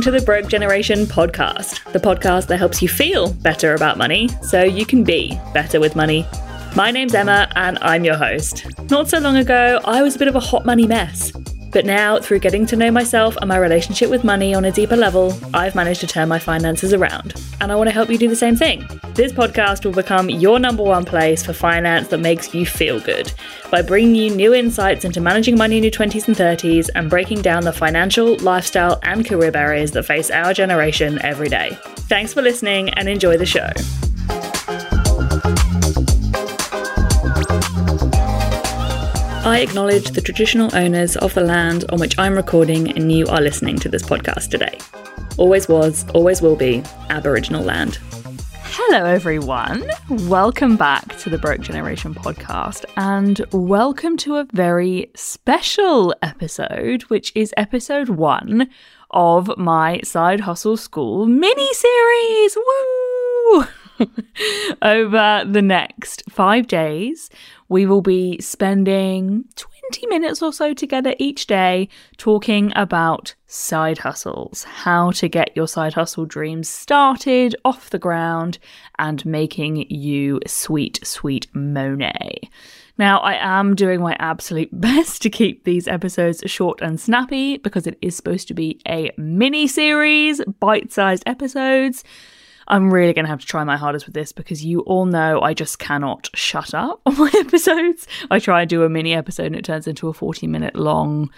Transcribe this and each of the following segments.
listening to the Broke Generation podcast, the podcast that helps you feel better about money so you can be better with money. My name's Emma and I'm your host. Not so long ago, I was a bit of a hot money mess. But now, through getting to know myself and my relationship with money on a deeper level, I've managed to turn my finances around. And I want to help you do the same thing. This podcast will become your number one place for finance that makes you feel good by bringing you new insights into managing money in your 20s and 30s and breaking down the financial, lifestyle, and career barriers that face our generation every day. Thanks for listening and enjoy the show. I acknowledge the traditional owners of the land on which I'm recording and you are listening to this podcast today. Always was, always will be Aboriginal land. Hello, everyone. Welcome back to the Broke Generation podcast, and welcome to a very special episode, which is episode one of my Side Hustle School mini series. Woo! Over the next five days, we will be spending 20 minutes or so together each day talking about side hustles, how to get your side hustle dreams started off the ground and making you sweet, sweet money. Now, I am doing my absolute best to keep these episodes short and snappy because it is supposed to be a mini series, bite sized episodes. I'm really going to have to try my hardest with this because you all know I just cannot shut up on my episodes. I try and do a mini episode and it turns into a 40 minute long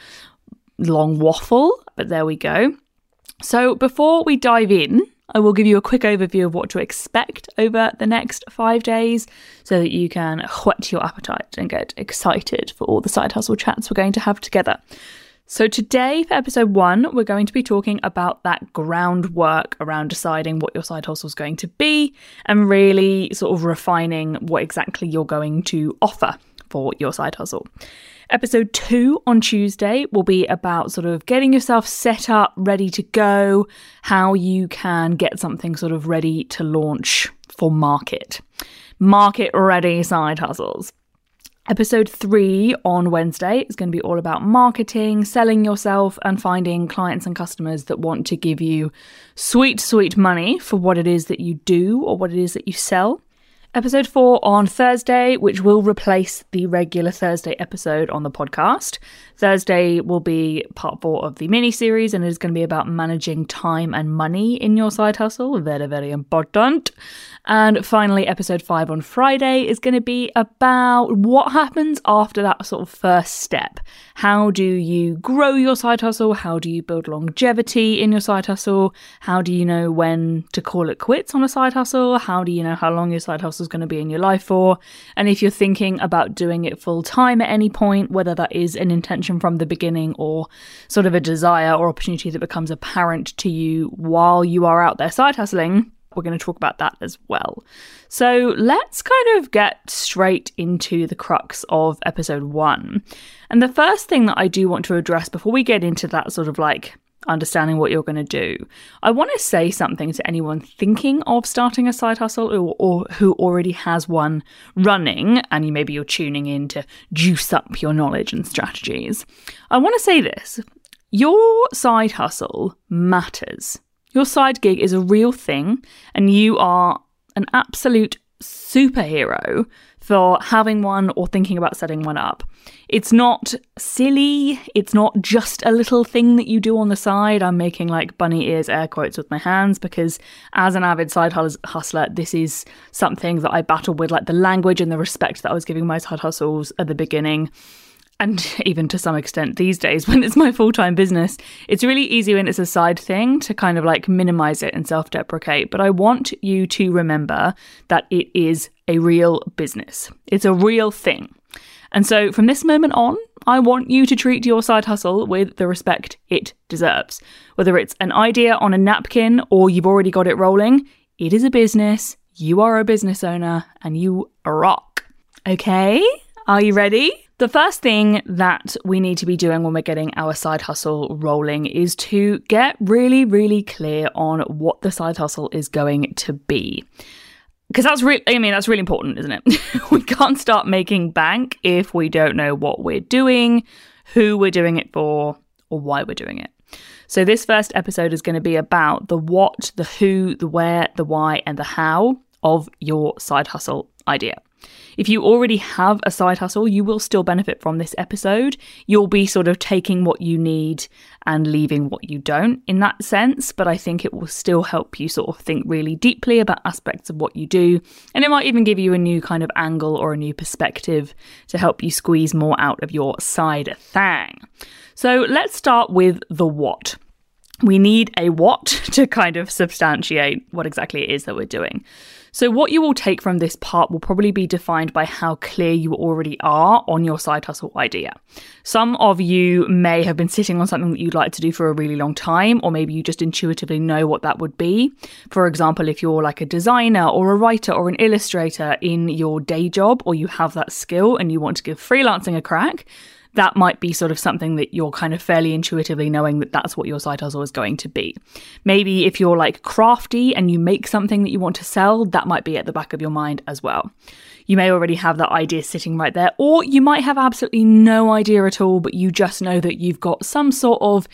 long waffle, but there we go. So before we dive in, I will give you a quick overview of what to expect over the next five days so that you can whet your appetite and get excited for all the side hustle chats we're going to have together. So, today for episode one, we're going to be talking about that groundwork around deciding what your side hustle is going to be and really sort of refining what exactly you're going to offer for your side hustle. Episode two on Tuesday will be about sort of getting yourself set up, ready to go, how you can get something sort of ready to launch for market. Market ready side hustles. Episode three on Wednesday is going to be all about marketing, selling yourself, and finding clients and customers that want to give you sweet, sweet money for what it is that you do or what it is that you sell. Episode four on Thursday, which will replace the regular Thursday episode on the podcast. Thursday will be part four of the mini series, and it is going to be about managing time and money in your side hustle. Very, very important. And finally, episode five on Friday is going to be about what happens after that sort of first step. How do you grow your side hustle? How do you build longevity in your side hustle? How do you know when to call it quits on a side hustle? How do you know how long your side hustle is going to be in your life for? And if you're thinking about doing it full time at any point, whether that is an intention from the beginning or sort of a desire or opportunity that becomes apparent to you while you are out there side hustling we're going to talk about that as well. So let's kind of get straight into the crux of episode one. And the first thing that I do want to address before we get into that sort of like understanding what you're going to do, I want to say something to anyone thinking of starting a side hustle or, or who already has one running, and you maybe you're tuning in to juice up your knowledge and strategies. I want to say this. Your side hustle matters. Your side gig is a real thing, and you are an absolute superhero for having one or thinking about setting one up. It's not silly, it's not just a little thing that you do on the side. I'm making like bunny ears air quotes with my hands because as an avid side hustler, this is something that I battle with, like the language and the respect that I was giving my side hustles at the beginning and even to some extent these days when it's my full time business, it's really easy when it's a side thing to kind of like minimize it and self deprecate. But I want you to remember that it is a real business, it's a real thing. And so from this moment on, I want you to treat your side hustle with the respect it deserves. Whether it's an idea on a napkin or you've already got it rolling, it is a business, you are a business owner, and you rock. Okay? Are you ready? The first thing that we need to be doing when we're getting our side hustle rolling is to get really, really clear on what the side hustle is going to be. Because that's really, I mean, that's really important, isn't it? we can't start making bank if we don't know what we're doing, who we're doing it for, or why we're doing it. So, this first episode is going to be about the what, the who, the where, the why, and the how of your side hustle idea. If you already have a side hustle, you will still benefit from this episode. You'll be sort of taking what you need and leaving what you don't in that sense, but I think it will still help you sort of think really deeply about aspects of what you do. And it might even give you a new kind of angle or a new perspective to help you squeeze more out of your side thing. So let's start with the what we need a what to kind of substantiate what exactly it is that we're doing. So, what you will take from this part will probably be defined by how clear you already are on your side hustle idea. Some of you may have been sitting on something that you'd like to do for a really long time, or maybe you just intuitively know what that would be. For example, if you're like a designer or a writer or an illustrator in your day job, or you have that skill and you want to give freelancing a crack, that might be sort of something that you're kind of fairly intuitively knowing that that's what your side hustle is going to be. Maybe if you're like crafty and you make something that you want to sell, that might be at the back of your mind as well. You may already have that idea sitting right there, or you might have absolutely no idea at all, but you just know that you've got some sort of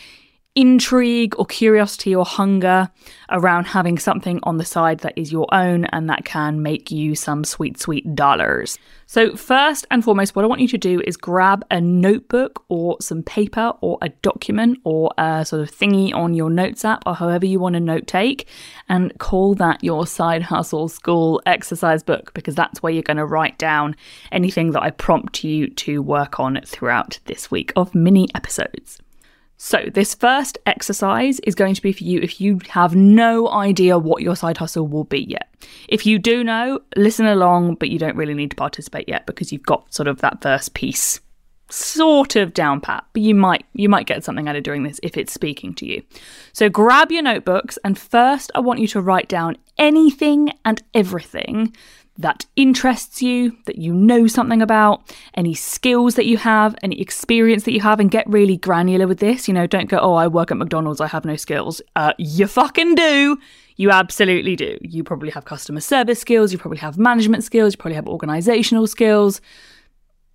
intrigue or curiosity or hunger around having something on the side that is your own and that can make you some sweet, sweet dollars. So, first and foremost, what I want you to do is grab a notebook or some paper or a document or a sort of thingy on your notes app or however you want to note take and call that your side hustle school exercise book because that's where you're going to write down anything that I prompt you to work on throughout this week of mini episodes. So, this first exercise is going to be for you if you have no idea what your side hustle will be yet. If you do know, listen along, but you don't really need to participate yet because you've got sort of that first piece sort of down pat but you might you might get something out of doing this if it's speaking to you so grab your notebooks and first i want you to write down anything and everything that interests you, that you know something about, any skills that you have, any experience that you have, and get really granular with this. You know, don't go, oh, I work at McDonald's, I have no skills. Uh, you fucking do. You absolutely do. You probably have customer service skills, you probably have management skills, you probably have organizational skills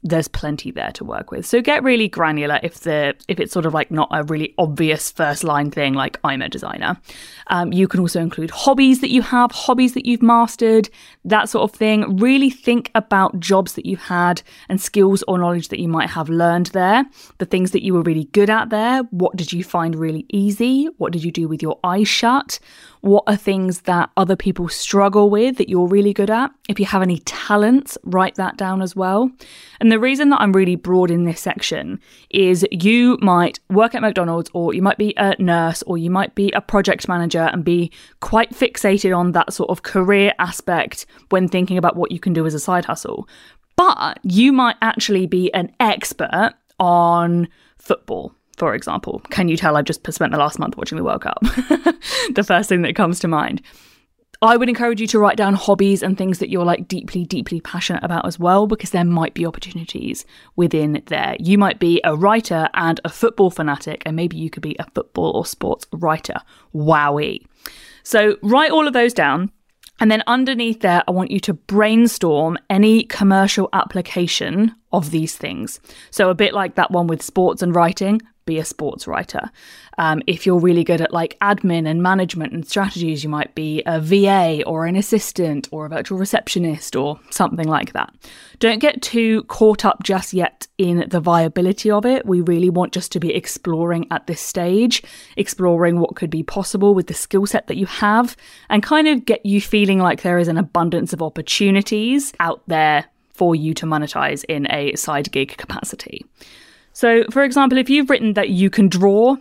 there's plenty there to work with. So get really granular if the if it's sort of like not a really obvious first line thing like I'm a designer. Um, you can also include hobbies that you have, hobbies that you've mastered, that sort of thing. Really think about jobs that you've had and skills or knowledge that you might have learned there. The things that you were really good at there. What did you find really easy? What did you do with your eyes shut? What are things that other people struggle with that you're really good at? If you have any talents, write that down as well. And the reason that I'm really broad in this section is you might work at McDonald's or you might be a nurse or you might be a project manager and be quite fixated on that sort of career aspect when thinking about what you can do as a side hustle. But you might actually be an expert on football for example. Can you tell I've just spent the last month watching the World Cup? the first thing that comes to mind. I would encourage you to write down hobbies and things that you're like deeply, deeply passionate about as well, because there might be opportunities within there. You might be a writer and a football fanatic, and maybe you could be a football or sports writer. Wowie. So write all of those down. And then underneath there, I want you to brainstorm any commercial application of these things. So, a bit like that one with sports and writing, be a sports writer. Um, if you're really good at like admin and management and strategies, you might be a VA or an assistant or a virtual receptionist or something like that. Don't get too caught up just yet in the viability of it. We really want just to be exploring at this stage, exploring what could be possible with the skill set that you have, and kind of get you feeling like there is an abundance of opportunities out there for you to monetize in a side gig capacity. So, for example, if you've written that you can draw,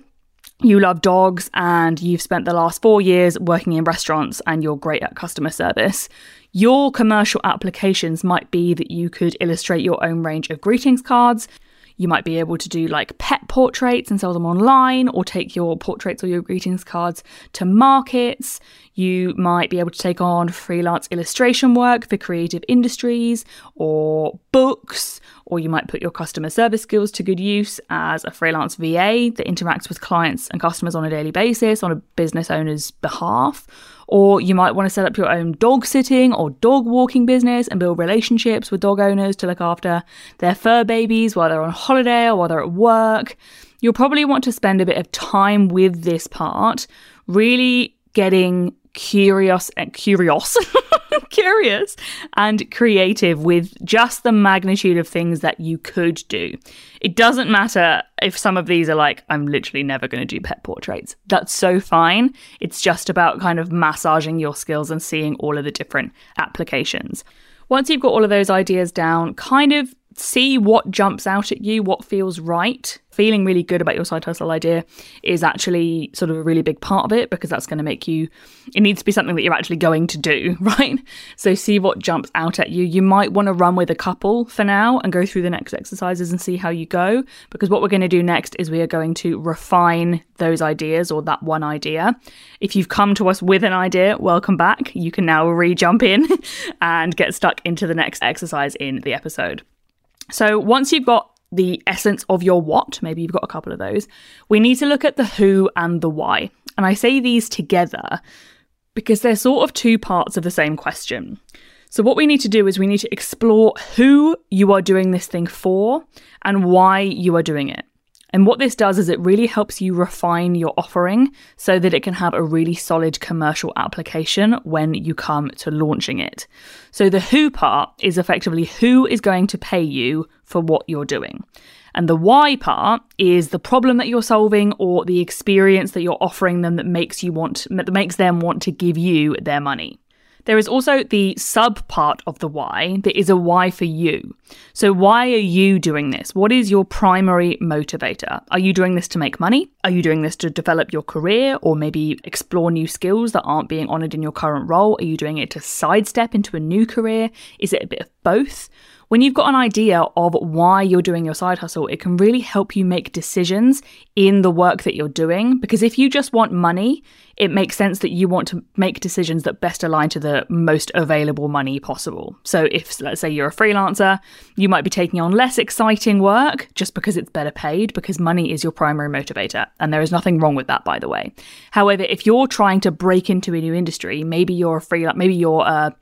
you love dogs, and you've spent the last four years working in restaurants and you're great at customer service, your commercial applications might be that you could illustrate your own range of greetings cards. You might be able to do like pet portraits and sell them online, or take your portraits or your greetings cards to markets. You might be able to take on freelance illustration work for creative industries or books, or you might put your customer service skills to good use as a freelance VA that interacts with clients and customers on a daily basis on a business owner's behalf. Or you might want to set up your own dog sitting or dog walking business and build relationships with dog owners to look after their fur babies while they're on holiday or while they're at work. you'll probably want to spend a bit of time with this part, really getting curious and uh, curious curious and creative with just the magnitude of things that you could do. It doesn't matter if some of these are like, I'm literally never going to do pet portraits. That's so fine. It's just about kind of massaging your skills and seeing all of the different applications. Once you've got all of those ideas down, kind of see what jumps out at you, what feels right. Feeling really good about your side hustle idea is actually sort of a really big part of it because that's going to make you, it needs to be something that you're actually going to do, right? So see what jumps out at you. You might want to run with a couple for now and go through the next exercises and see how you go because what we're going to do next is we are going to refine those ideas or that one idea. If you've come to us with an idea, welcome back. You can now re jump in and get stuck into the next exercise in the episode. So once you've got the essence of your what, maybe you've got a couple of those, we need to look at the who and the why. And I say these together because they're sort of two parts of the same question. So, what we need to do is we need to explore who you are doing this thing for and why you are doing it. And what this does is it really helps you refine your offering so that it can have a really solid commercial application when you come to launching it. So the who part is effectively who is going to pay you for what you're doing. And the why part is the problem that you're solving or the experience that you're offering them that makes you want that makes them want to give you their money. There is also the sub part of the why that is a why for you. So, why are you doing this? What is your primary motivator? Are you doing this to make money? Are you doing this to develop your career or maybe explore new skills that aren't being honored in your current role? Are you doing it to sidestep into a new career? Is it a bit of both? When you've got an idea of why you're doing your side hustle, it can really help you make decisions in the work that you're doing. Because if you just want money, it makes sense that you want to make decisions that best align to the most available money possible. So, if let's say you're a freelancer, you might be taking on less exciting work just because it's better paid, because money is your primary motivator. And there is nothing wrong with that, by the way. However, if you're trying to break into a new industry, maybe you're a freelancer, maybe you're a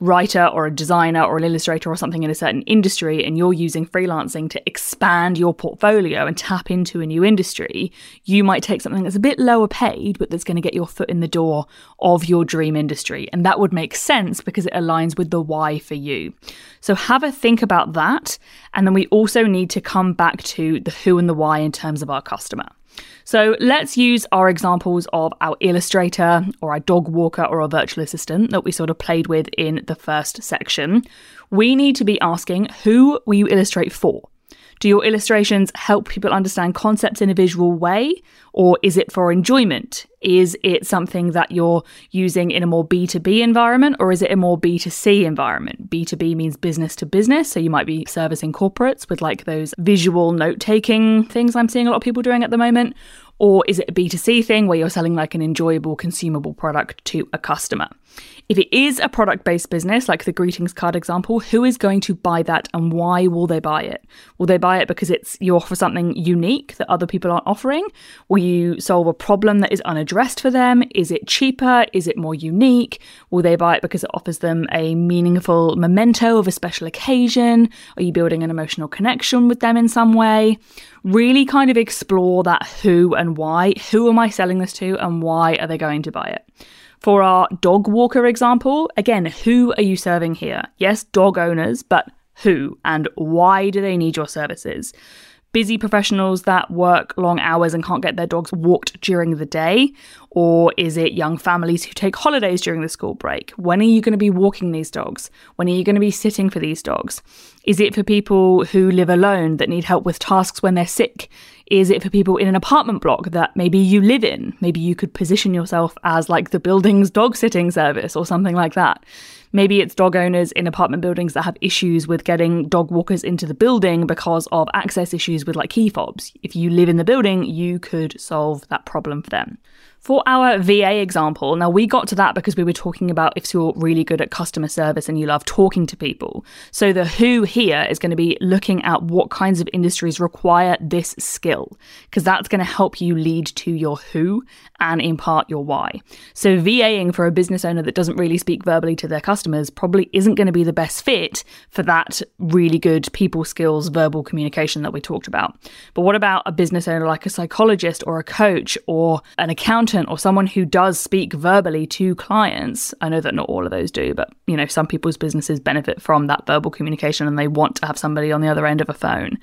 writer or a designer or an illustrator or something in a certain industry and you're using freelancing to expand your portfolio and tap into a new industry, you might take something that's a bit lower paid, but that's going to get your foot in the door of your dream industry. And that would make sense because it aligns with the why for you. So have a think about that. And then we also need to come back to the who and the why in terms of our customer. So let's use our examples of our illustrator or our dog walker or our virtual assistant that we sort of played with in the first section. We need to be asking who will you illustrate for? Do your illustrations help people understand concepts in a visual way? Or is it for enjoyment? Is it something that you're using in a more B2B environment or is it a more B2C environment? B2B means business to business. So you might be servicing corporates with like those visual note taking things I'm seeing a lot of people doing at the moment. Or is it a B2C thing where you're selling like an enjoyable, consumable product to a customer? If it is a product based business, like the greetings card example, who is going to buy that and why will they buy it? Will they buy it because it's you offer something unique that other people aren't offering? Will you solve a problem that is unaddressed for them? Is it cheaper? Is it more unique? Will they buy it because it offers them a meaningful memento of a special occasion? Are you building an emotional connection with them in some way? Really kind of explore that who and why. Who am I selling this to and why are they going to buy it? For our dog walker example, again, who are you serving here? Yes, dog owners, but who and why do they need your services? busy professionals that work long hours and can't get their dogs walked during the day? Or is it young families who take holidays during the school break? When are you going to be walking these dogs? When are you going to be sitting for these dogs? Is it for people who live alone that need help with tasks when they're sick? Is it for people in an apartment block that maybe you live in? Maybe you could position yourself as like the building's dog sitting service or something like that. Maybe it's dog owners in apartment buildings that have issues with getting dog walkers into the building because of access issues with like key fobs. If you live in the building, you could solve that problem for them. For our VA example, now we got to that because we were talking about if you're really good at customer service and you love talking to people. So the who here is going to be looking at what kinds of industries require this skill, because that's going to help you lead to your who and in part your why. So VAing for a business owner that doesn't really speak verbally to their customers probably isn't going to be the best fit for that really good people skills verbal communication that we talked about. But what about a business owner like a psychologist or a coach or an accountant accountant or someone who does speak verbally to clients, I know that not all of those do, but you know, some people's businesses benefit from that verbal communication and they want to have somebody on the other end of a phone.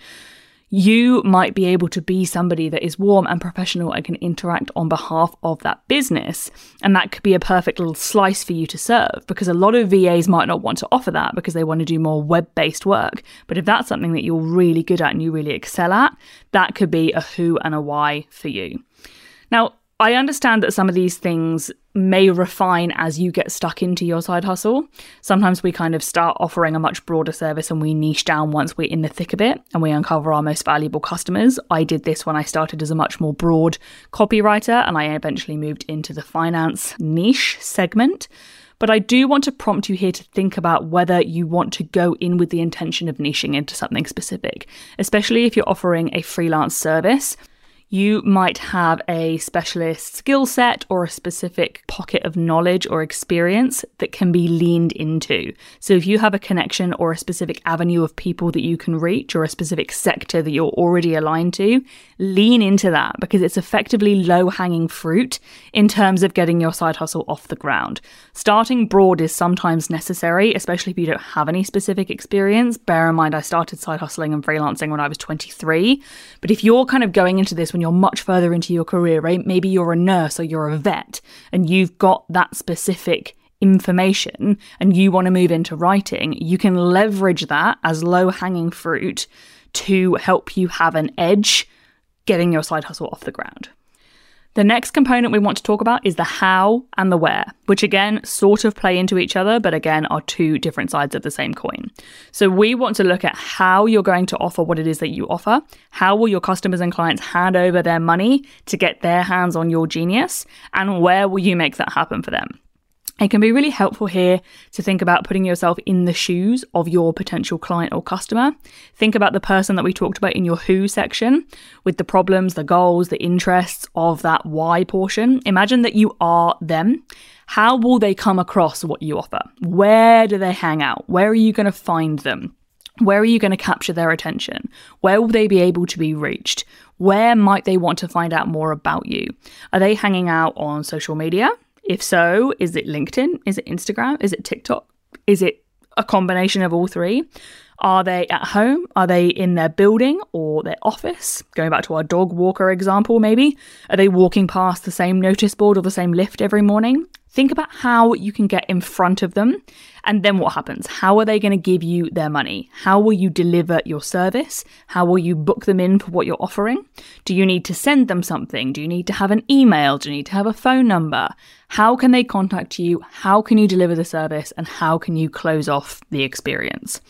You might be able to be somebody that is warm and professional and can interact on behalf of that business. And that could be a perfect little slice for you to serve because a lot of VAs might not want to offer that because they want to do more web based work. But if that's something that you're really good at and you really excel at, that could be a who and a why for you. Now, I understand that some of these things may refine as you get stuck into your side hustle. Sometimes we kind of start offering a much broader service and we niche down once we're in the thick of it and we uncover our most valuable customers. I did this when I started as a much more broad copywriter and I eventually moved into the finance niche segment. But I do want to prompt you here to think about whether you want to go in with the intention of niching into something specific, especially if you're offering a freelance service you might have a specialist skill set or a specific pocket of knowledge or experience that can be leaned into. So, if you have a connection or a specific avenue of people that you can reach or a specific sector that you're already aligned to, lean into that because it's effectively low hanging fruit in terms of getting your side hustle off the ground. Starting broad is sometimes necessary, especially if you don't have any specific experience. Bear in mind, I started side hustling and freelancing when I was 23. But if you're kind of going into this when you're much further into your career, right? Maybe you're a nurse or you're a vet and you've got that specific information and you want to move into writing, you can leverage that as low hanging fruit to help you have an edge getting your side hustle off the ground. The next component we want to talk about is the how and the where, which again sort of play into each other, but again are two different sides of the same coin. So we want to look at how you're going to offer what it is that you offer. How will your customers and clients hand over their money to get their hands on your genius? And where will you make that happen for them? It can be really helpful here to think about putting yourself in the shoes of your potential client or customer. Think about the person that we talked about in your who section with the problems, the goals, the interests of that why portion. Imagine that you are them. How will they come across what you offer? Where do they hang out? Where are you going to find them? Where are you going to capture their attention? Where will they be able to be reached? Where might they want to find out more about you? Are they hanging out on social media? If so, is it LinkedIn? Is it Instagram? Is it TikTok? Is it a combination of all three? Are they at home? Are they in their building or their office? Going back to our dog walker example, maybe. Are they walking past the same notice board or the same lift every morning? Think about how you can get in front of them and then what happens? How are they going to give you their money? How will you deliver your service? How will you book them in for what you're offering? Do you need to send them something? Do you need to have an email? Do you need to have a phone number? How can they contact you? How can you deliver the service? And how can you close off the experience?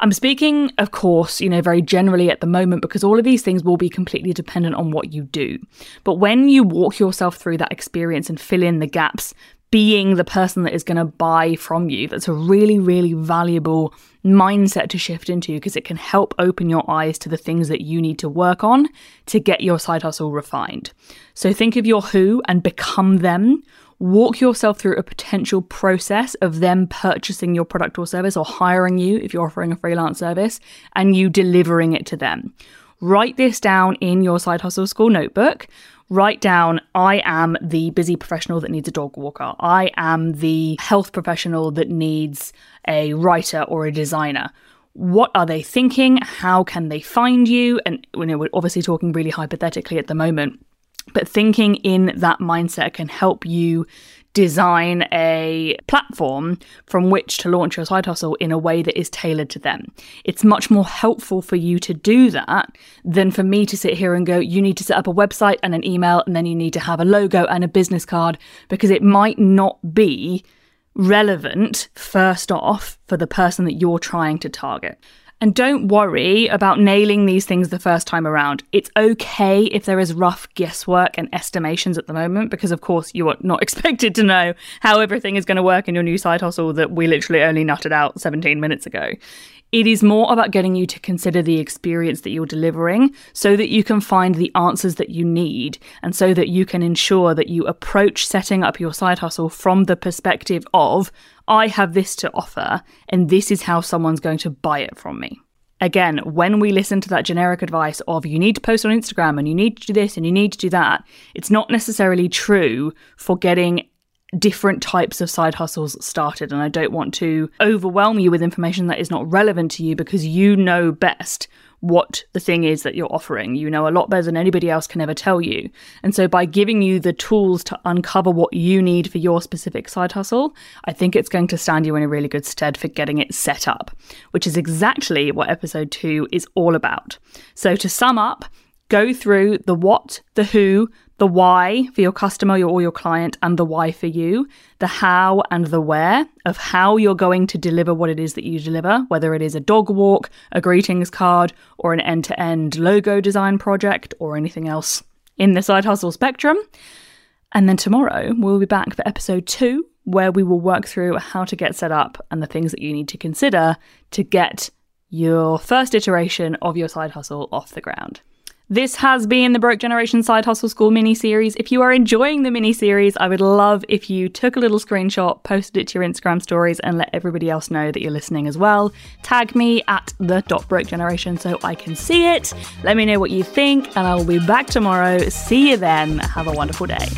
I'm speaking, of course, you know, very generally at the moment because all of these things will be completely dependent on what you do. But when you walk yourself through that experience and fill in the gaps, being the person that is going to buy from you, that's a really, really valuable mindset to shift into because it can help open your eyes to the things that you need to work on to get your side hustle refined. So think of your who and become them walk yourself through a potential process of them purchasing your product or service or hiring you if you're offering a freelance service and you delivering it to them. Write this down in your side hustle school notebook. Write down, I am the busy professional that needs a dog walker. I am the health professional that needs a writer or a designer what are they thinking? How can they find you? And you know, we're obviously talking really hypothetically at the moment. But thinking in that mindset can help you design a platform from which to launch your side hustle in a way that is tailored to them. It's much more helpful for you to do that than for me to sit here and go, you need to set up a website and an email, and then you need to have a logo and a business card, because it might not be relevant, first off, for the person that you're trying to target. And don't worry about nailing these things the first time around. It's okay if there is rough guesswork and estimations at the moment, because of course you are not expected to know how everything is going to work in your new side hustle that we literally only nutted out 17 minutes ago. It is more about getting you to consider the experience that you're delivering so that you can find the answers that you need and so that you can ensure that you approach setting up your side hustle from the perspective of, I have this to offer and this is how someone's going to buy it from me. Again, when we listen to that generic advice of you need to post on Instagram and you need to do this and you need to do that, it's not necessarily true for getting different types of side hustles started. And I don't want to overwhelm you with information that is not relevant to you because you know best what the thing is that you're offering. You know a lot better than anybody else can ever tell you. And so by giving you the tools to uncover what you need for your specific side hustle, I think it's going to stand you in a really good stead for getting it set up, which is exactly what episode two is all about. So to sum up, go through the what, the who, the why for your customer or your client and the why for you, the how and the where of how you're going to deliver what it is that you deliver, whether it is a dog walk, a greetings card, or an end to end logo design project, or anything else in the side hustle spectrum. And then tomorrow we'll be back for episode two, where we will work through how to get set up and the things that you need to consider to get your first iteration of your side hustle off the ground. This has been the Broke Generation Side Hustle School mini series. If you are enjoying the mini series, I would love if you took a little screenshot, posted it to your Instagram stories, and let everybody else know that you're listening as well. Tag me at the dot broke generation so I can see it. Let me know what you think, and I will be back tomorrow. See you then. Have a wonderful day.